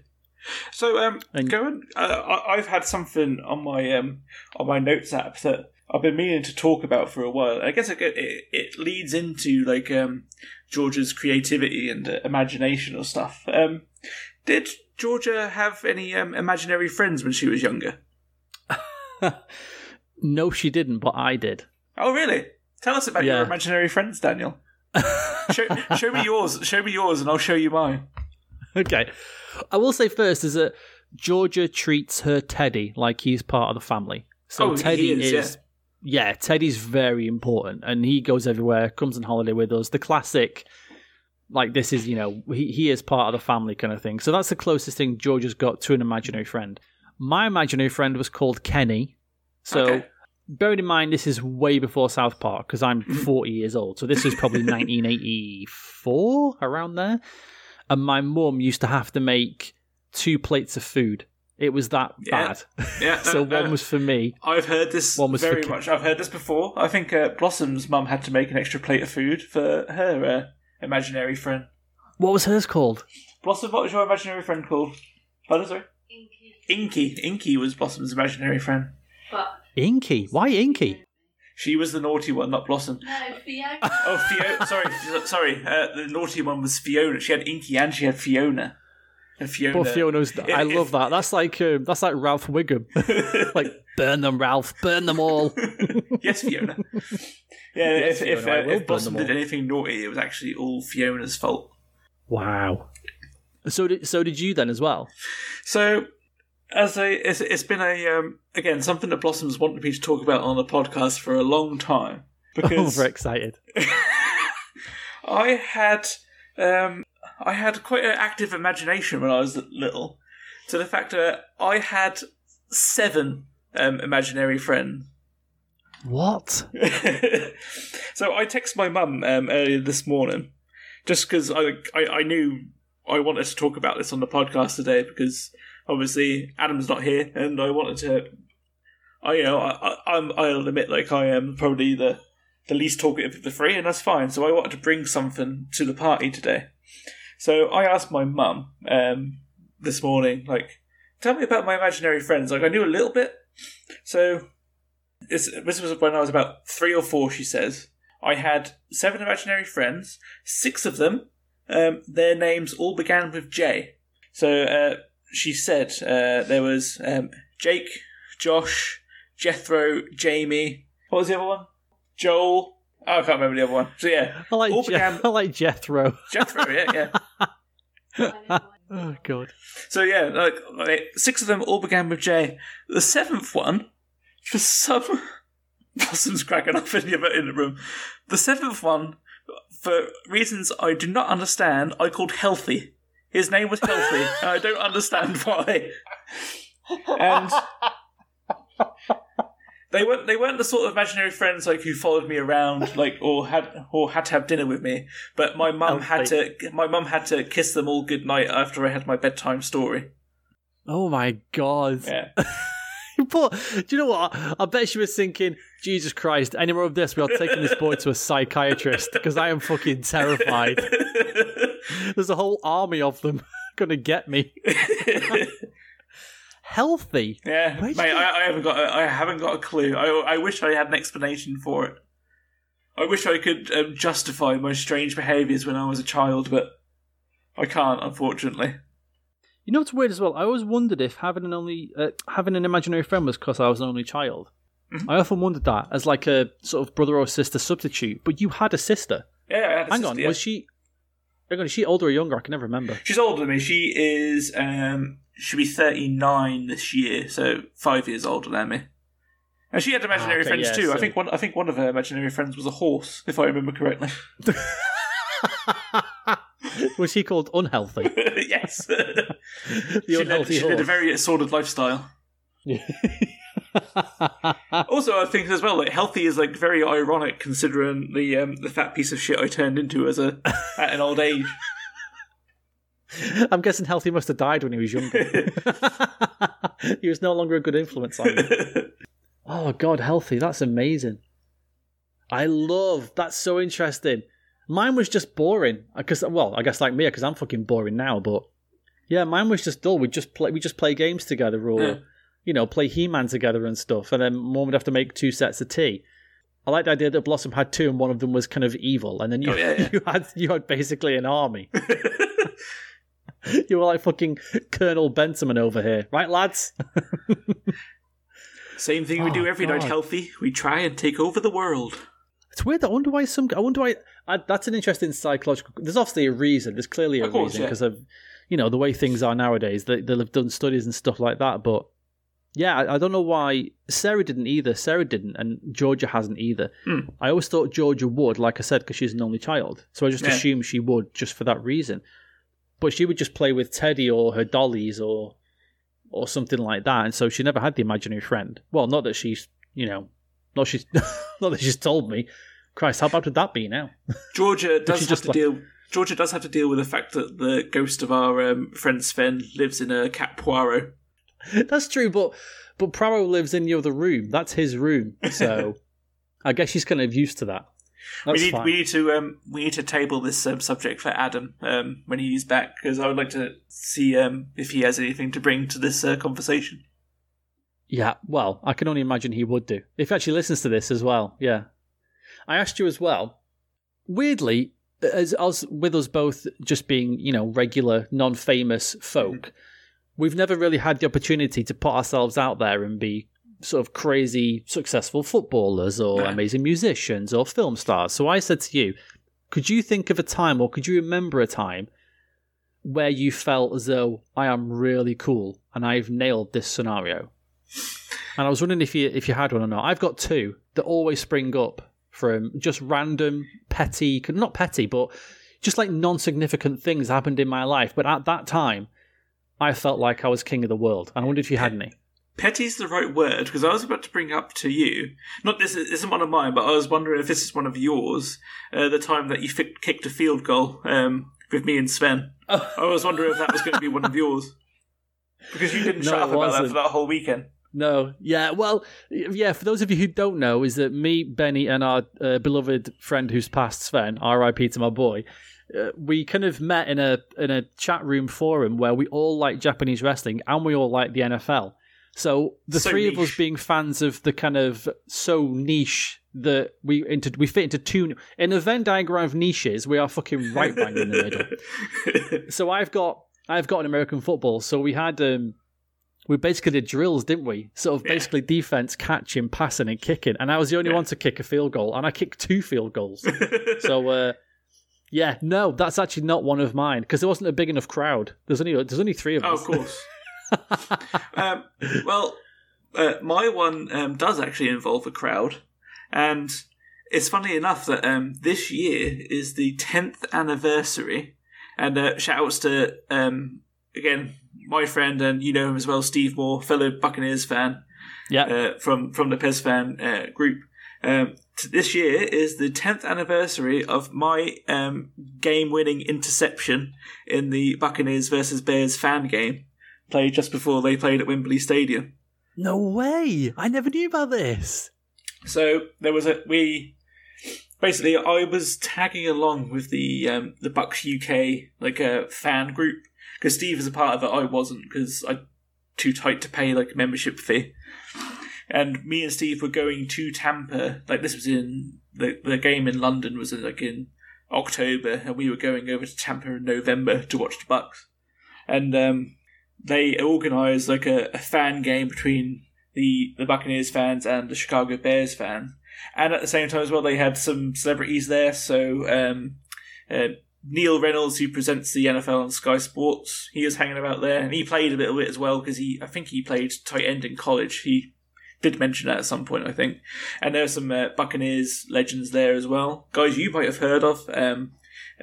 So, um, And- going, uh, I, I've had something on my um on my notes app that I've been meaning to talk about for a while. I guess it it, it leads into like um Georgia's creativity and uh, imagination or stuff. Um, did Georgia have any um, imaginary friends when she was younger? [LAUGHS] no, she didn't, but I did. Oh, really? Tell us about Yeah. your imaginary friends, Daniel. [LAUGHS] show, show me yours. Show me yours, and I'll show you mine. Okay. I will say first is that Georgia treats her Teddy like he's part of the family. So Oh, Teddy is, is, yeah. Teddy's very important and he goes everywhere, comes on holiday with us. The classic like this is, you know, he, he is part of the family kind of thing. So that's the closest thing George has got to an imaginary friend. My imaginary friend was called Kenny. So Okay. bearing in mind this is way before South Park because I'm mm-hmm. 40 years old. So this is probably [LAUGHS] 1984 around there. And my mum used to have to make two plates of food. It was that Yeah. bad. Yeah, [LAUGHS] so no, one no. was for me. I've heard this One was for very Ki- much. I've heard this before. I think uh, Blossom's mum had to make an extra plate of food for her uh, imaginary friend. What was hers called? Blossom, what was your imaginary friend called? Pardon, sorry? Inky. Inky was Blossom's imaginary friend. But Inky. Why Inky? She was the naughty one, not Blossom. no, Fiona. Oh, Fiona. sorry, sorry. Uh, the naughty one was Fiona. She had Inky and she had Fiona. Fiona. Poor Fiona's. I love that. That's like um, that's like Ralph Wiggum. [LAUGHS] like Burn them, Ralph. Burn them all. [LAUGHS] yes, Fiona. [LAUGHS] Yeah, Yes, if, if, Fiona, uh, if Blossom did anything naughty, it was actually all Fiona's fault. wow. So did so did you then as well? So, as a, it's, it's been a um, again something that Blossom's wanted me to talk about on the podcast for a long time I'm because very excited. I had um, I had quite an active imagination when I was little, to the fact that I had seven um, imaginary friends. What? [LAUGHS] so I texted my mum um, earlier this morning, just because I, I I knew I wanted to talk about this on the podcast today because obviously Adam's not here, and I wanted to. I you know I, I I'm I'll admit like I am probably the the least talkative of the three, and that's fine. So I wanted to bring something to the party today. So I asked my mum um, this morning, like, tell me about my imaginary friends. Like I knew a little bit, so this, this was when I was about three or four, she says. I had seven imaginary friends. Six of them, um, their names all began with J. So uh, she said uh, there was um, Jake, Josh, Jethro, Jamie. What was the other one? Joel. Oh, I can't remember the other one. So yeah, [LAUGHS] I like all Je- began [LAUGHS] I like Jethro. Jethro. Yeah, yeah. [LAUGHS] Oh god. So yeah, like, like six of them all began with J. The seventh one, for some Blossom's cracking up in the in the room. The seventh one, for reasons I do not understand, I called Healthy. His name was Healthy, and I don't understand why. And they weren't they weren't the sort of imaginary friends like who followed me around [LAUGHS] like or had or had to have dinner with me. But my mum oh, had to my mum had to kiss them all goodnight after I had my bedtime story. Oh my god. Yeah. [LAUGHS] But do you know what? I bet she was thinking, Jesus Christ, any more of this, we are taking this boy to a psychiatrist because I am fucking terrified. [LAUGHS] There's a whole army of them gonna get me. Healthy. Yeah, Where'd mate, you- I, I haven't got a, I haven't got a clue. I, I wish I had an explanation for it. I wish I could um, justify my strange behaviours when I was a child, but I can't, unfortunately. You know what's weird as well? I always wondered if having an only uh, having an imaginary friend was because I was an only child. Mm-hmm. I often wondered that as like a sort of brother or sister substitute. But you had a sister. Yeah, I had a sister. Hang sister, on, yeah. was she? Hang on, is she older or younger? I can never remember. She's older than me. She is um she'll be thirty nine this year, so five years older than me. And she had imaginary Ah, okay, friends yeah, too. I think one I think one of her imaginary friends was a horse, if I remember correctly. [LAUGHS] [LAUGHS] was he called unhealthy? [LAUGHS] yes. The she led, unhealthy she led a very sordid lifestyle. Also, I think as well, like healthy is like very ironic considering the um, the fat piece of shit I turned into as a at an old age. [LAUGHS] I'm guessing healthy must have died when he was younger. [LAUGHS] he was no longer a good influence on you. [LAUGHS] Oh god, healthy. That's amazing. I love. That's so interesting. Mine was just boring because, well, I guess like me, because I'm fucking boring now. But yeah, mine was just dull. We just play. We just play games together, or Yeah. you know, play He-Man together and stuff. And then mom would have to make two sets of tea. I like the idea that Blossom had two, and one of them was kind of evil, and then you Oh, yeah, yeah. you had you had basically an army. [LAUGHS] you were like fucking Colonel Benjamin over here, right, lads? [LAUGHS] Same thing we do Oh, every night. Healthy, we try and take over the world. It's weird. I wonder why some. I wonder why. I, that's an interesting psychological. There's obviously a reason. There's clearly a course, reason yeah. because of you know the way things are nowadays. They they'll have done studies and stuff like that. But yeah, I, I don't know why Sarah didn't either. Sarah didn't, and Georgia hasn't either. Hmm. I always thought Georgia would, like I said, because she's an only child. So I just Yeah. assumed she would just for that reason. But she would just play with Teddy or her dollies or or something like that, and so she never had the imaginary friend. Well, not that she's you know, not she's [LAUGHS] not that she's told me. Christ, how bad would that be now? Georgia [LAUGHS] does have just to like- deal. Georgia does have to deal with the fact that the ghost of our um, friend Sven lives in a cat Poirot. [LAUGHS] That's true, but but Poirot lives in the other room. That's his room, so I guess she's kind of used to that. That's we need fine. we need to um, we need to table this um, subject for Adam um, when he's back because I would like to see um, if he has anything to bring to this uh, conversation. Yeah, well, I can only imagine he would do. If he actually listens to this as well, yeah. I asked you as well. Weirdly, as us with us both just being, you know, regular, non-famous folk, we've never really had the opportunity to put ourselves out there and be sort of crazy successful footballers or No. amazing musicians or film stars. So I said to you, could you think of a time or could you remember a time where you felt as though I am really cool and I've nailed this scenario? And I was wondering if you if you had one or not. I've got two that always spring up from just random petty, not petty, but just like non-significant things happened in my life. But at that time, I felt like I was king of the world. And I wondered if you had any. Petty's the right word because I was about to bring up to you. Not this isn't one of mine, but I was wondering if this is one of yours. Uh, the time that you fi- kicked a field goal um, with me and Sven. Oh. [LAUGHS] I was wondering if that was going to be one of yours because you didn't No, shut up about that for that whole weekend. No, yeah, well, yeah. For those of you who don't know, is that me, Benny, and our uh, beloved friend who's passed, Sven, R.I.P. to my boy. Uh, we kind of met in a in a chat room forum where we all like Japanese wrestling and we all like the NFL. So the So three of us being fans of the kind of so niche that we into we fit into two in a Venn diagram of niches. We are fucking right bang in the middle. [LAUGHS] so I've got I've got an American football. So we had um we basically did drills, didn't we? Sort of Yeah. basically defense, catching, passing, and kicking. And I was the only Yeah. one to kick a field goal, and I kicked two field goals. [LAUGHS] so uh, yeah, no, that's actually not one of mine because there wasn't a big enough crowd. There's only there's only three of Oh, us. of course. Um, well, uh, my one um, does actually involve a crowd, and it's funny enough that um, this year is the tenth anniversary. And uh, shout outs to um, again my friend and you know him as well, Steve Moore, fellow Buccaneers fan yeah, uh, from from the Pez fan uh, group. Um, t- this year is the 10th anniversary of my um, game-winning interception in the Buccaneers versus Bears fan game, played just before they played at Wembley Stadium. no way! I never knew about this. So there was a we basically I was tagging along with the um, the Bucs UK like a fan group because Steve is a part of it. I wasn't because I too tight to pay like a membership fee. And me and Steve were going to Tampa. Like this was in the the game in London was in, like in October, and we were going over to Tampa in November to watch the Bucs. And um, they organised like a, a fan game between the the Buccaneers fans and the Chicago Bears fan. And at the same time as well, they had some celebrities there. So um, uh, Neil Reynolds, who presents the NFL on Sky Sports, he was hanging about there, and he played a little bit as well because he, I think he played tight end in college. He did mention that at some point, I think. And there are some uh, Buccaneers legends there as well, guys you might have heard of. Um,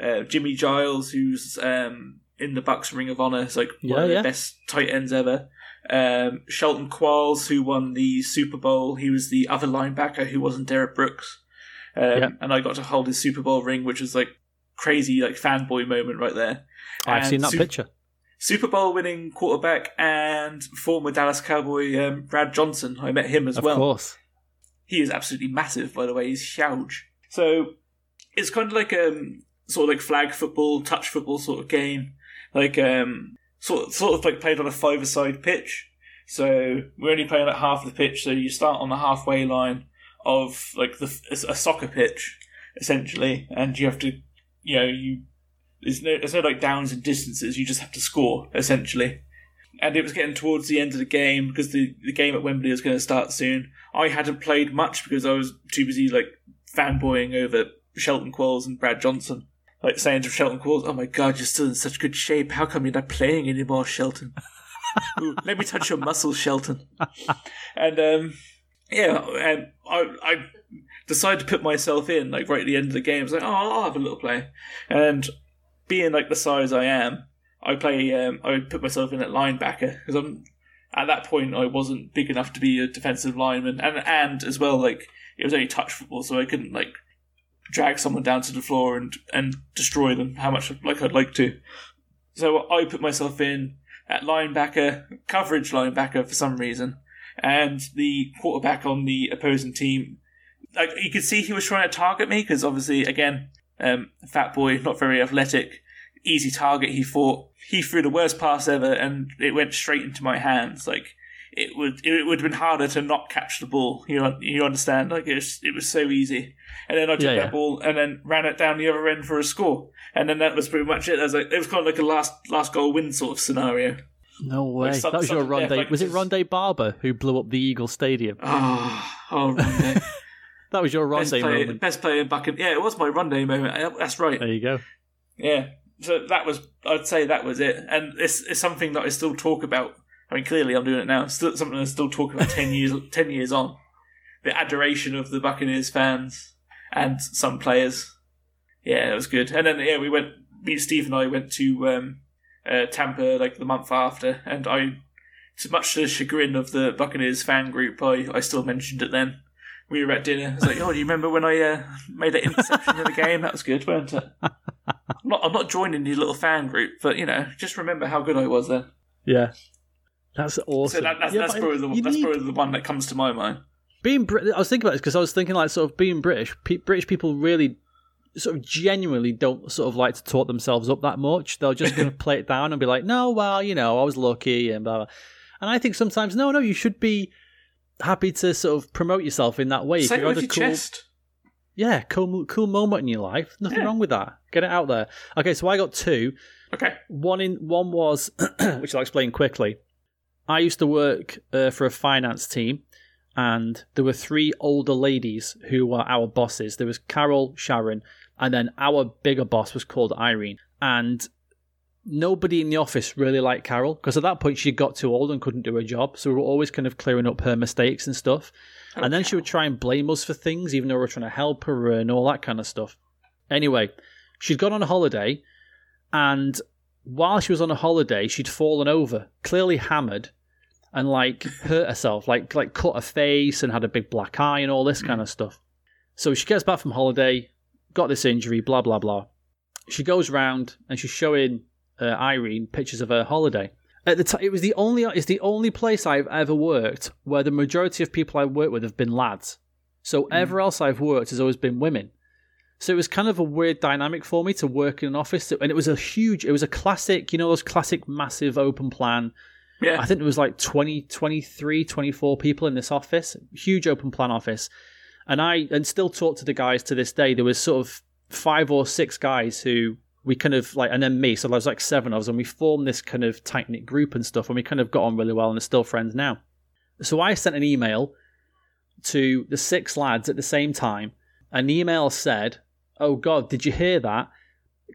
uh, Jimmy Giles, who's um, in the Bucs Ring of Honor, is like one Yeah, of the yeah. best tight ends ever. Um, Shelton Quarles, who won the Super Bowl, he was the other linebacker who wasn't Derrick Brooks. Um, Yeah. And I got to hold his Super Bowl ring, which was like crazy, like fanboy moment right there. I've And seen that picture. Super Bowl winning quarterback and former Dallas Cowboy um, Brad Johnson. I met him as Of well. Of course. He is absolutely massive, by the way. He's huge. So it's kind of like a sort of like flag football, touch football sort of game, like um sort sort of like played on a five-a-side pitch. So we're only playing at half the pitch. So you start on the halfway line of like the a soccer pitch essentially, and you have to, you know, you there's no there's no like downs and distances. You just have to score essentially. And it was getting towards the end of the game because the, the game at Wembley was going to start soon. I hadn't played much because I was too busy like fanboying over Shelton Quarles and Brad Johnson. Like saying to Shelton Quarles, "Oh my God, you're still in such good shape. How come you're not playing anymore, Shelton? Ooh, let me touch your muscles, Shelton." and um, yeah, and I I decided to put myself in like right at the end of the game. I was like, "Oh, I'll have a little play," and being like the size I am, I play. Um, I put myself in at linebacker because I'm at that point I wasn't big enough to be a defensive lineman, and and as well like it was only touch football, so I couldn't like drag someone down to the floor and and destroy them how much like I'd like to. So I put myself in at linebacker, coverage linebacker for some reason, and the quarterback on the opposing team, like you could see he was trying to target me because obviously again, um, fat boy, not very athletic, easy target. He thought he threw the worst pass ever, and it went straight into my hands. Like it would, it would have been harder to not catch the ball. You know, you understand? Like it was, it was so easy. And then I took Yeah, that yeah. ball and then ran it down the other end for a score. And then that was pretty much it. As like, it was kind of like a last last goal win sort of scenario. No way. Like, that was your Rondé. like, was it Rondé Barber who blew up the Eagle Stadium? Oh, oh Rondé. [LAUGHS] That was your best, Rondé player, moment. best player back in. Yeah, it was my Rondé moment. That's right. There you go. Yeah. So that was, I'd say that was it. And it's, it's something that I still talk about. I mean, clearly I'm doing it now. It's still something I'm still talk about 10 years, [LAUGHS] 10 years on. The adoration of the Buccaneers fans and some players. Yeah, it was good. And then, yeah, we went, me, Steve and I went to um, uh, Tampa like the month after. And I, to much to the chagrin of the Buccaneers fan group, I, I still mentioned it then. We were at dinner. I was like, "Oh, do you remember when I uh, made that interception in the game? That was good, weren't it?" [LAUGHS] I'm not, I'm not joining your little fan group, but you know, just remember how good I was then. Yeah. That's awesome. So that, that's, Yeah, that's, but probably the, that's need- probably the one that comes to my mind. being Brit- I was thinking about this because I was thinking like sort of being British. Pe- British people really sort of genuinely don't sort of like to talk themselves up that much. They'll just kind of [LAUGHS] play it down and be like, "No, well, you know, I was lucky," and blah. blah. And I think sometimes, no, no, you should be happy to sort of promote yourself in that way. Say If it you with had a your cool, chest. yeah, cool, cool moment in your life. Nothing Yeah. wrong with that. Get it out there. Okay, so I got two. Okay. One in one was, [CLEARS THROAT] which I'll explain quickly. I used to work uh, for a finance team, and there were three older ladies who were our bosses. There was Carol, Sharon, and then our bigger boss was called Irene. And nobody in the office really liked Carol because at that point she got too old and couldn't do her job. So we were always kind of clearing up her mistakes and stuff. and then she would try and blame us for things, even though we were trying to help her and all that kind of stuff. Anyway, she'd gone on a holiday, and while she was on a holiday, she'd fallen over, clearly hammered, and like hurt herself, like like cut her face and had a big black eye and all this kind of stuff. So she gets back from holiday, got this injury, blah blah blah. She goes round and she's showing uh, Irene pictures of her holiday. At the time, it was the only it's the only place I've ever worked where the majority of people I work with have been lads. So everywhere else I've worked has always been women. So it was kind of a weird dynamic for me to work in an office, and it was a huge, it was a classic, you know, those classic massive open plan. Yeah. I think there was like 20, 23, 24 people in this office, huge open plan office. And I, and still talk to the guys to this day. There was sort of five or six guys who we kind of like, and then me. So there was like seven of us, and we formed this kind of tight knit group and stuff, and we kind of got on really well and are still friends now. So I sent an email to the six lads at the same time. An email said, Oh God, did you hear that?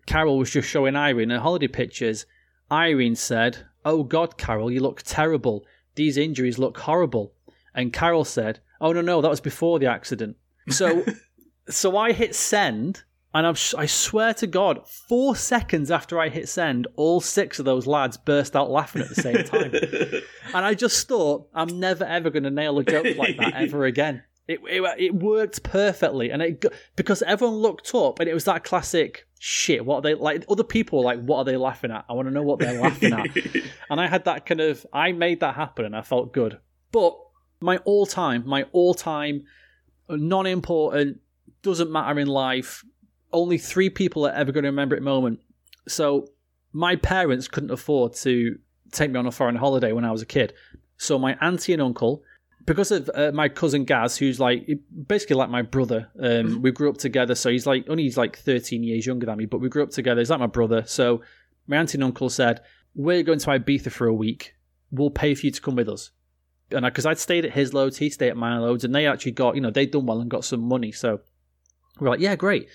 Carol was just showing Irene her holiday pictures. Irene said, Oh God, Carol, you look terrible. These injuries look horrible. And Carol said, Oh no, no, that was before the accident. So, [LAUGHS] so I hit send, and I'm, I swear to God, four seconds after I hit send, all six of those lads burst out laughing at the same time. [LAUGHS] And I just thought, I'm never ever going to nail a joke like that ever again. It, it it worked perfectly, and it because everyone looked up, and it was that classic shit. What are they like? Other people were like, what are they laughing at? I want to know what they're laughing at. [LAUGHS] And I had that kind of, I made that happen, and I felt good. But my all time, my all time, non important, doesn't matter in life. Only three people are ever going to remember it moment. So my parents couldn't afford to take me on a foreign holiday when I was a kid. So my auntie and uncle, because of uh, my cousin Gaz, who's like basically like my brother, um, we grew up together. So he's like only he's like 13 years younger than me, but we grew up together. He's like my brother. So my auntie and uncle said, "We're going to Ibiza for a week. We'll pay for you to come with us." And because I'd stayed at his loads, he stayed at my loads, and they actually got you know they'd done well and got some money. So we're like, yeah, great.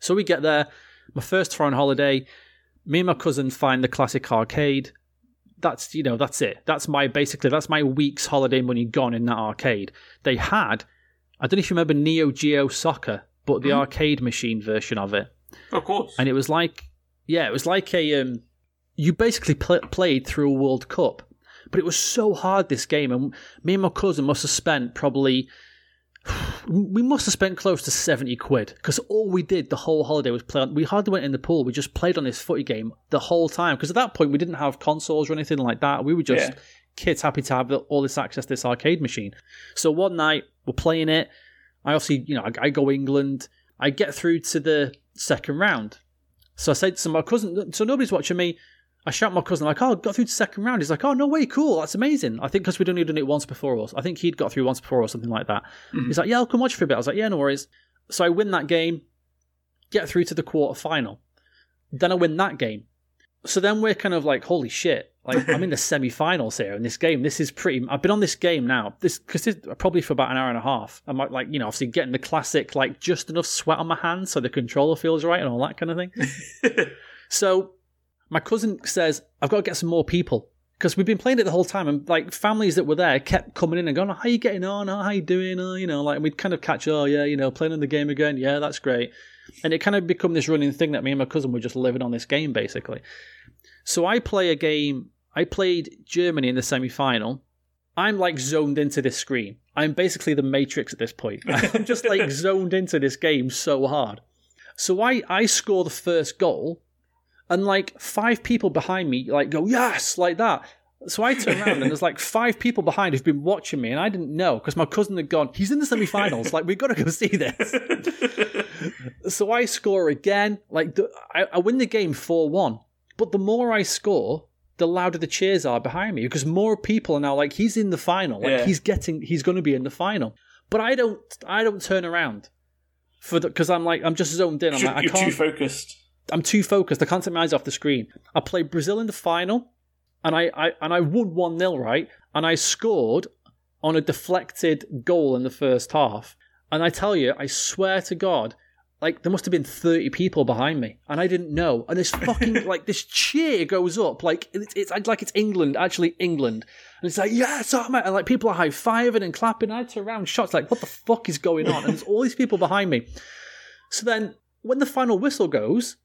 So we get there. My first foreign holiday. Me and my cousin find the classic arcade that's you know that's it. That's my basically that's my week's holiday money gone in that arcade. They had i don't know if you remember neo geo soccer but the arcade machine version of it. Of course. and it was like yeah it was like a um you basically pl- played through a world cup but it was so hard this game and me and my cousin must have spent probably we must have spent close to 70 quid because all we did the whole holiday was play on we hardly went in the pool we just played on this footy game the whole time. Because at that point we didn't have consoles or anything like that. We were just Yeah. kids happy to have all this access to this arcade machine. So one night we're playing it. I obviously you know i, I go england. I get through to the second round. So i said to my cousin so nobody's watching me I shout my cousin like, "Oh, got through to second round." He's like, "Oh, no way, cool, that's amazing." I think because we'd only done it once before us. I think he'd got through once before or something like that. Mm-hmm. He's like, "Yeah, I'll come watch for a bit." I was like, "Yeah, no worries." So I win that game, get through to the quarter final. Then I win that game. So then we're kind of like, "Holy shit!" Like I'm in the [LAUGHS] semi-finals here in this game. This is pretty. I've been on this game now. This because probably for about an hour and a half. I'm like, like you know, obviously getting the classic like just enough sweat on my hands so the controller feels right and all that kind of thing. [LAUGHS] so my cousin says I've got to get some more people because we've been playing it the whole time, and like families that were there kept coming in and going, oh, "How you getting on? Oh, how you doing? Oh, you know, like we'd kind of catch, oh yeah, you know, playing in the game again. Yeah, that's great." And it kind of become this running thing that me and my cousin were just living on this game basically. So I play a game. I played Germany in the semi final. I'm like zoned into this screen. I'm basically the Matrix at this point. [LAUGHS] I'm just like zoned into this game so hard. So I, I score the first goal, and like five people behind me like go yes like that. So I turn around and there's like [LAUGHS] five people behind who've been watching me, and I didn't know because my cousin had gone. He's in the semi-finals. like we've got to go see this. [LAUGHS] so I score again. Like the, I, I win the game four one. But the more I score, the louder the cheers are behind me because more people are now like he's in the final. Like Yeah. he's getting. He's going to be in the final. But I don't. I don't turn around for the because I'm like I'm just zoned in. I'm like I you're can't. too focused. I'm too focused. I can't take my eyes off the screen. I played Brazil in the final, and I, I and I won one 0 right, and I scored on a deflected goal in the first half. And I tell you, I swear to God, like there must have been thirty people behind me, and I didn't know. And this fucking [LAUGHS] like this cheer goes up, like it's, it's like it's England, actually England, and it's like yes, oh, mate. and like people are high fiving and clapping. I turn around, shots like what the fuck is going on? And there's all these people behind me. So then, when the final whistle goes,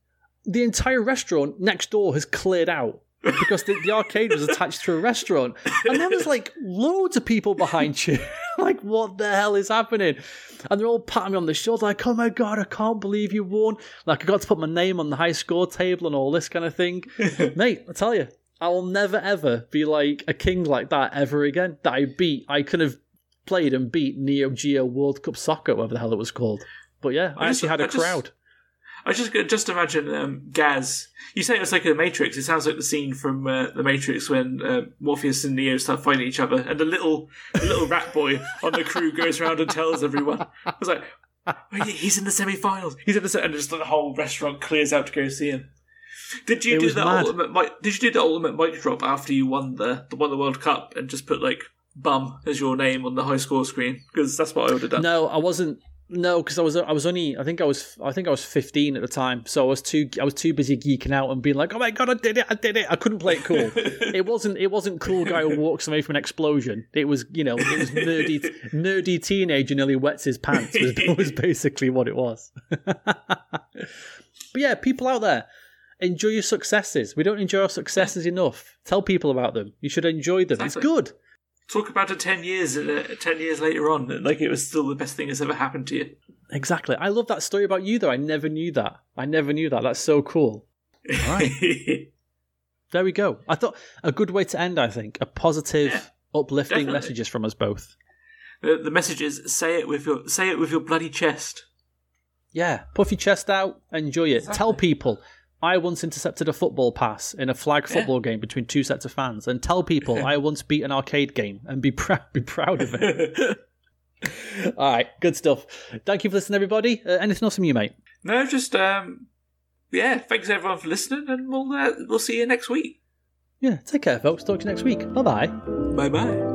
the entire restaurant next door has cleared out because the, the arcade was attached to a restaurant. And then there's like loads of people behind you. [LAUGHS] like, what the hell is happening? And they're all patting me on the shoulder, like, oh my God, I can't believe you won. Like, I got to put my name on the high score table and all this kind of thing. [LAUGHS] Mate, I tell you, I will never ever be like a king like that ever again. That I beat, I could have played and beat Neo Geo World Cup Soccer, whatever the hell it was called. But yeah, I, I just- actually had a I just- crowd. I just just imagine um, Gaz. You say it's like a Matrix. It sounds like the scene from uh, the Matrix when uh, Morpheus and Neo start fighting each other, and the little the little rat boy on the crew goes around and tells everyone. I was like, "Oh, he's in the semi-finals. He's in the se-, and just the whole restaurant clears out to go see him. Did you It do the mad. ultimate? mic- Did you do the ultimate mic drop after you won the the won the World Cup and just put like bum as your name on the high score screen? Because that's what I would have done. No, I wasn't. No, because I was I was only I think I was I think I was 15 at the time, so I was too I was too busy geeking out and being like, oh my god, I did it, I did it. I couldn't play it cool. [LAUGHS] it wasn't it wasn't cool guy who walks away from an explosion. It was you know it was nerdy [LAUGHS] nerdy teenager nearly wets his pants was, [LAUGHS] was basically what it was. but yeah, people out there. Enjoy your successes. We don't enjoy our successes enough. Tell people about them. You should enjoy them. It's good. Talk about it ten years uh, ten years later on, like it was still the best thing that's ever happened to you. Exactly. I love that story about you, though. I never knew that. I never knew that. That's so cool. [LAUGHS] There we go. I thought a good way to end, I think. A positive, Yeah, uplifting definitely. messages from us both. the, the message is say it with your say it with your bloody chest. Yeah. Puff your chest out, enjoy it. Tell people. I once intercepted a football pass in a flag football game between two sets of fans, and tell people I once beat an arcade game and be [LAUGHS] proud, be proud of it. [LAUGHS] All right, good stuff. Thank you for listening, everybody. Uh, anything else from you, mate? No, just um, yeah. Thanks everyone for listening, and we'll uh, we'll see you next week. Yeah, take care, folks. Talk to you next week. Bye bye. Bye bye.